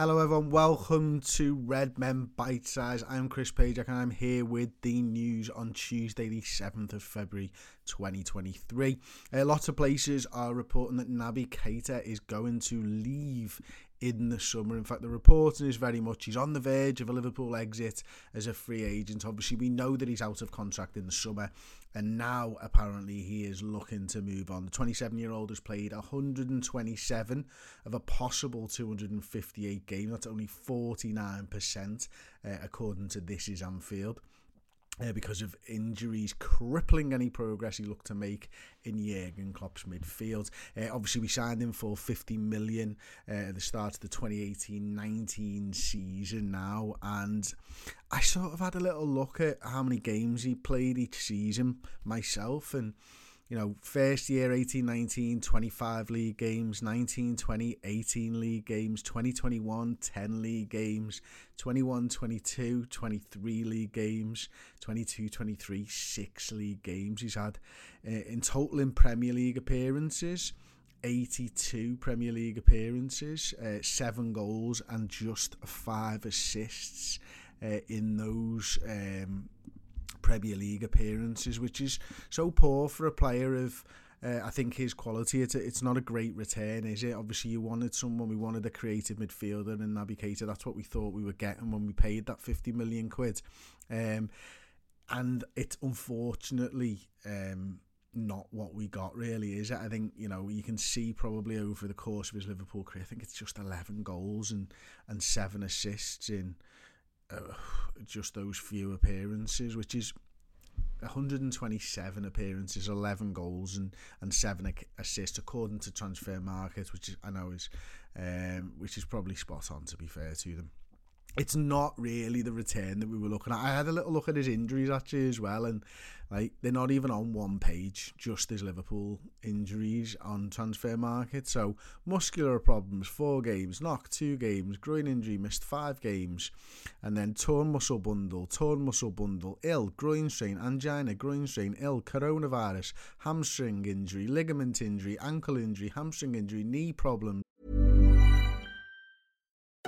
Hello, everyone. Welcome to Redmen Bitesize. I'm Chris Pajak and I'm here with the news on Tuesday, the 7th of February 2023. A lot of places are reporting that Naby Keita is going to leave in the summer. In fact, the reporting is very much he's on the verge of a Liverpool exit as a free agent. Obviously, we know that he's out of contract in the summer, and now apparently he is looking to move on. The 27 year old has played 127 of a possible 258 games. That's only 49%, uh, according to This Is Anfield uh, because of injuries crippling any progress he looked to make in Jurgen Klopp's midfield. Uh, obviously, we signed him for 50 million uh, at the start of the 2018-19 season now, and I sort of had a little look at how many games he played each season myself, and you know, first year 18 19, 25 league games, 19 20, 18 league games, 2021, 10 league games, 21 22, 23 league games, 22 23, 6 league games. He's had uh, in total in Premier League appearances. 82 Premier League appearances, uh, seven goals, and just five assists uh, in those um, Premier League appearances, which is so poor for a player of. Uh, I think his quality, it's, it's not a great return, is it? Obviously, you wanted someone, we wanted a creative midfielder and Naby Keita. That's what we thought we were getting when we paid that 50 million quid. Um, and it's unfortunately um, not what we got, really, is it? I think, you know, you can see probably over the course of his Liverpool career, I think it's just 11 goals and, and seven assists in uh, just those few appearances, which is 127 appearances, 11 goals, and and seven assists according to Transfermarkt, which is I know is um, which is probably spot on to be fair to them it's not really the return that we were looking at. I had a little look at his injuries actually as well, and like they're not even on one page, just his Liverpool injuries on Transfermarkt. So muscular problems, four games, knock, two games, groin injury, missed five games, and then torn muscle bundle, torn muscle bundle, ill, groin strain, angina, groin strain, ill, coronavirus, hamstring injury, ligament injury, ankle injury, hamstring injury, knee problem.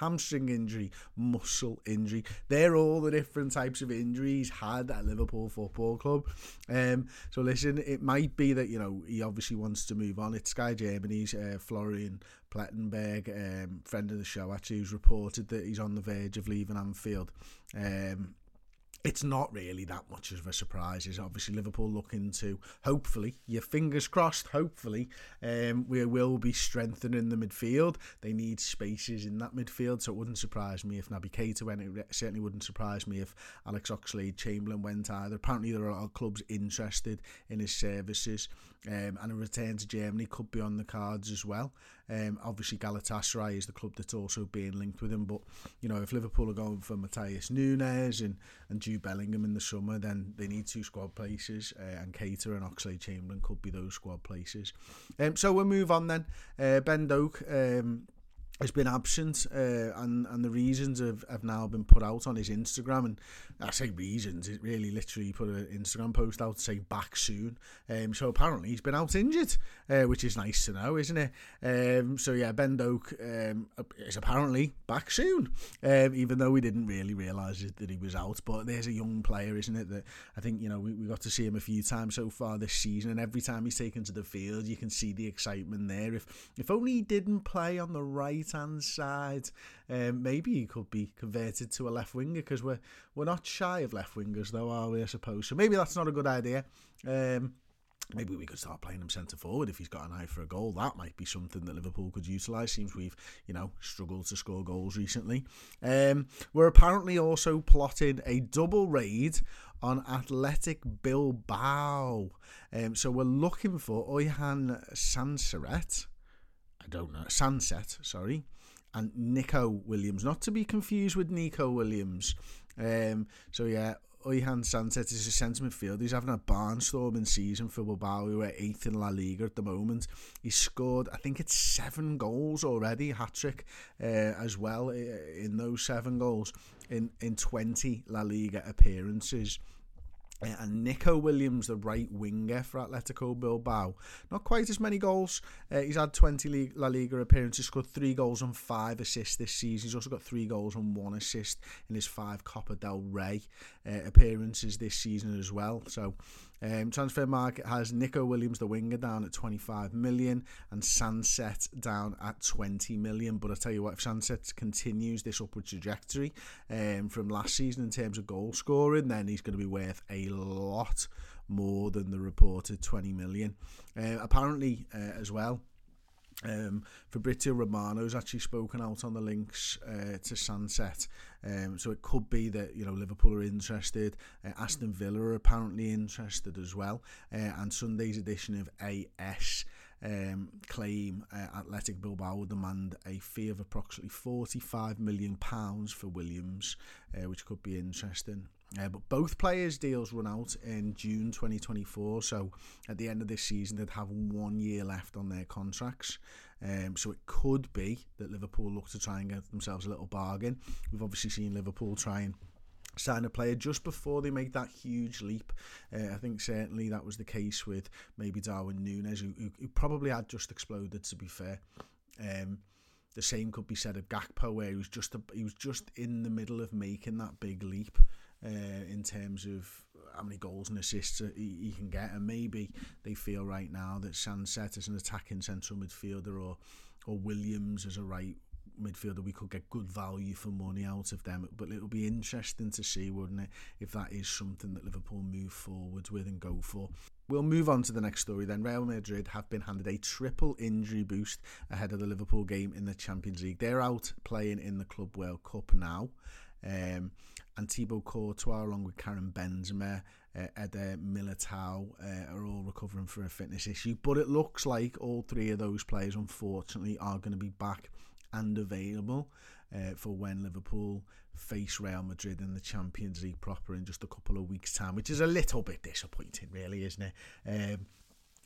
Hamstring injury, muscle injury. They're all the different types of injuries had at Liverpool Football Club. Um, so listen, it might be that you know he obviously wants to move on. It's Sky Germany's uh, Florian Plettenberg, um, friend of the show, actually, who's reported that he's on the verge of leaving Anfield. Um, it's not really that much of a surprise. Is obviously Liverpool looking to hopefully, your fingers crossed, hopefully, um, we will be strengthening the midfield. They need spaces in that midfield, so it wouldn't surprise me if Naby Keita went. It certainly wouldn't surprise me if Alex Oxlade Chamberlain went either. Apparently, there are a lot of clubs interested in his services, um, and a return to Germany could be on the cards as well. Um, obviously, Galatasaray is the club that's also being linked with him. But you know, if Liverpool are going for Matheus Nunes and and Jude Bellingham in the summer, then they need two squad places, uh, and Keita and Oxlade Chamberlain could be those squad places. Um, so we'll move on then. Uh, Ben Doak. Um, has been absent, uh, and and the reasons have, have now been put out on his Instagram. And I say reasons, it really literally put an Instagram post out to say back soon. Um, so apparently he's been out injured, uh, which is nice to know, isn't it? Um, so yeah, Ben Doak um, is apparently back soon, um, even though we didn't really realise that he was out. But there's a young player, isn't it? That I think you know we, we got to see him a few times so far this season, and every time he's taken to the field, you can see the excitement there. If if only he didn't play on the right hand side. Um, maybe he could be converted to a left winger because we're we're not shy of left wingers though, are we? I suppose. So maybe that's not a good idea. Um, maybe we could start playing him centre forward if he's got an eye for a goal. That might be something that Liverpool could utilise. Seems we've, you know, struggled to score goals recently. Um, we're apparently also plotting a double raid on Athletic Bilbao. Um, so we're looking for Oihan Sansaret. I don't know, Sancet, sorry, and Nico Williams, not to be confused with Nico Williams. Um, so yeah, Oihan Sancet is a centre midfielder. He's having a barnstorming season for Bilbao, who are eighth in La Liga at the moment. He's scored, I think it's seven goals already, hat trick uh, as well in those seven goals in in 20 La Liga appearances. Uh, and Nico Williams, the right winger for Atletico Bilbao. Not quite as many goals. Uh, he's had 20 La Liga appearances, scored three goals and five assists this season. He's also got three goals and one assist in his five Copa del Rey uh, appearances this season as well. So um, Transfermarkt has Nico Williams, the winger, down at 25 million and Sancet down at 20 million. But I tell you what, if Sancet continues this upward trajectory um, from last season in terms of goal scoring, then he's going to be worth a lot more than the reported 20 million. Uh, apparently, uh, as well, um, Fabrizio Romano's actually spoken out on the links uh, to Sancet, um, so it could be that you know Liverpool are interested. Uh, Aston Villa are apparently interested as well, uh, and Sunday's edition of AS. Um, claim uh, Athletic Bilbao will demand a fee of approximately 45 million pounds for Williams, uh, which could be interesting. Uh, but both players' deals run out in June 2024, so at the end of this season, they'd have one year left on their contracts. Um, so it could be that Liverpool look to try and get themselves a little bargain. We've obviously seen Liverpool try and sign a player just before they make that huge leap. Uh, I think certainly that was the case with maybe Darwin Nunez, who, who, who probably had just exploded. To be fair. Um, the same could be said of Gakpo, where he was just a, he was just in the middle of making that big leap uh, in terms of how many goals and assists he, he can get. And maybe they feel right now that Sancet as an attacking central midfielder or or Williams as a right midfielder, we could get good value for money out of them. But it'll be interesting to see, wouldn't it, if that is something that Liverpool move forwards with and go for. We'll move on to the next story then. Real Madrid have been handed a triple injury boost ahead of the Liverpool game in the Champions League. They're out playing in the Club World Cup now. Um, and Thibaut Courtois, along with Karim Benzema, uh, Eder Militao, uh, are all recovering from a fitness issue. But it looks like all three of those players, unfortunately, are going to be back and available uh, for when Liverpool face Real Madrid in the Champions League proper in just a couple of weeks' time, which is a little bit disappointing, really, isn't it? Um,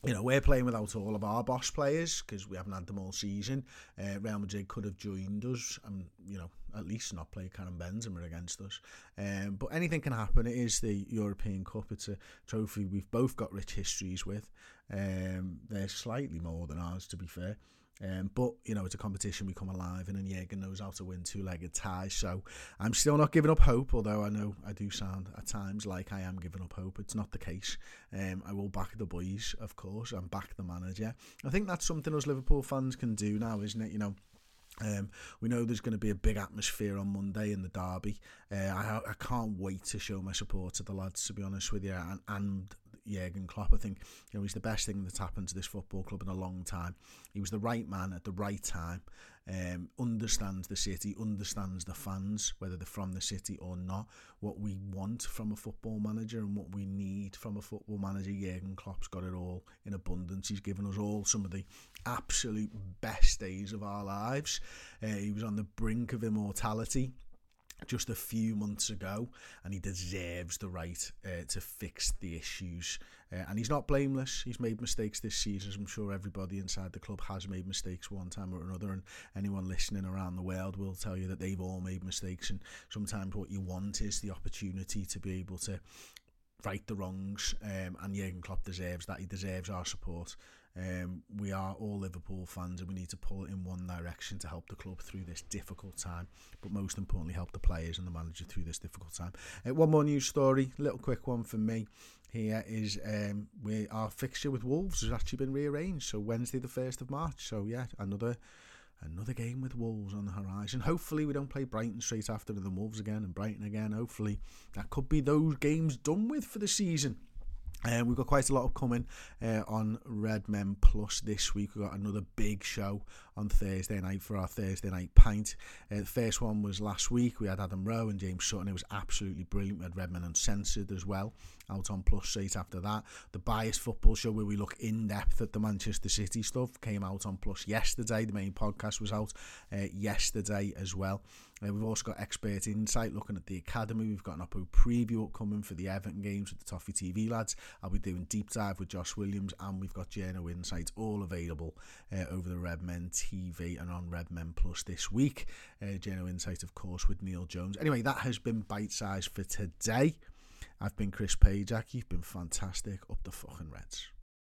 you know, we're playing without all of our boss players because we haven't had them all season. Uh, Real Madrid could have joined us and, you know, at least not play Karim Benzema against us. Um, but anything can happen. It is the European Cup. It's a trophy we've both got rich histories with. Um, they're slightly more than ours, to be fair. Um, but you know, it's a competition we come alive in, and Jurgen knows how to win two-legged ties. So I'm still not giving up hope, although I know I do sound at times like I am giving up hope. It's not the case. Um, I will back the boys, of course, and back the manager. I think that's something us Liverpool fans can do now, isn't it? You know. Um, we know there's going to be a big atmosphere on Monday in the derby. Uh, I, I can't wait to show my support to the lads, to be honest with you, and, and Jurgen Klopp. I think you know he's the best thing that's happened to this football club in a long time. He was the right man at the right time. Um, understands the city, understands the fans, whether they're from the city or not. What we want from a football manager and what we need from a football manager. Jurgen Klopp's got it all in abundance. He's given us all some of the absolute best days of our lives. Uh, he was on the brink of immortality just a few months ago, and he deserves the right uh, to fix the issues. Uh, and he's not blameless. He's made mistakes this season. I'm sure everybody inside the club has made mistakes one time or another, and anyone listening around the world will tell you that they've all made mistakes. And sometimes what you want is the opportunity to be able to right the wrongs. Um, and Jurgen Klopp deserves that. He deserves our support. Um, we are all Liverpool fans and we need to pull it in one direction to help the club through this difficult time, but most importantly, help the players and the manager through this difficult time. Uh, one more news story, little quick one for me here is um, we our fixture with Wolves has actually been rearranged, so Wednesday the 1st of March. So, yeah, another another game with Wolves on the horizon. Hopefully, we don't play Brighton straight after the Wolves again and Brighton again. Hopefully, that could be those games done with for the season. Uh, we've got quite a lot of coming uh, on Red Men Plus this week. We've got another big show on Thursday night for our Thursday night pint. Uh, the first one was last week. We had Adam Rowe and James Sutton. It was absolutely brilliant. We had Redmen Uncensored as well out on Plus straight after that. The Bias Football Show, where we look in depth at the Manchester City stuff, came out on Plus yesterday. The main podcast was out uh, yesterday as well. Uh, we've also got expert insight looking at the academy. We've got an Oppo preview upcoming for the Everton games with the Toffee TV lads. I'll be doing deep dive with Josh Williams, and we've got Journo Insights all available uh, over the Red Men TV and on Red Men Plus this week. Uh, Insight, of course, with Neil Jones. Anyway, that has been bite size for today. I've been Chris Pajak. You've been fantastic. Up the fucking Reds.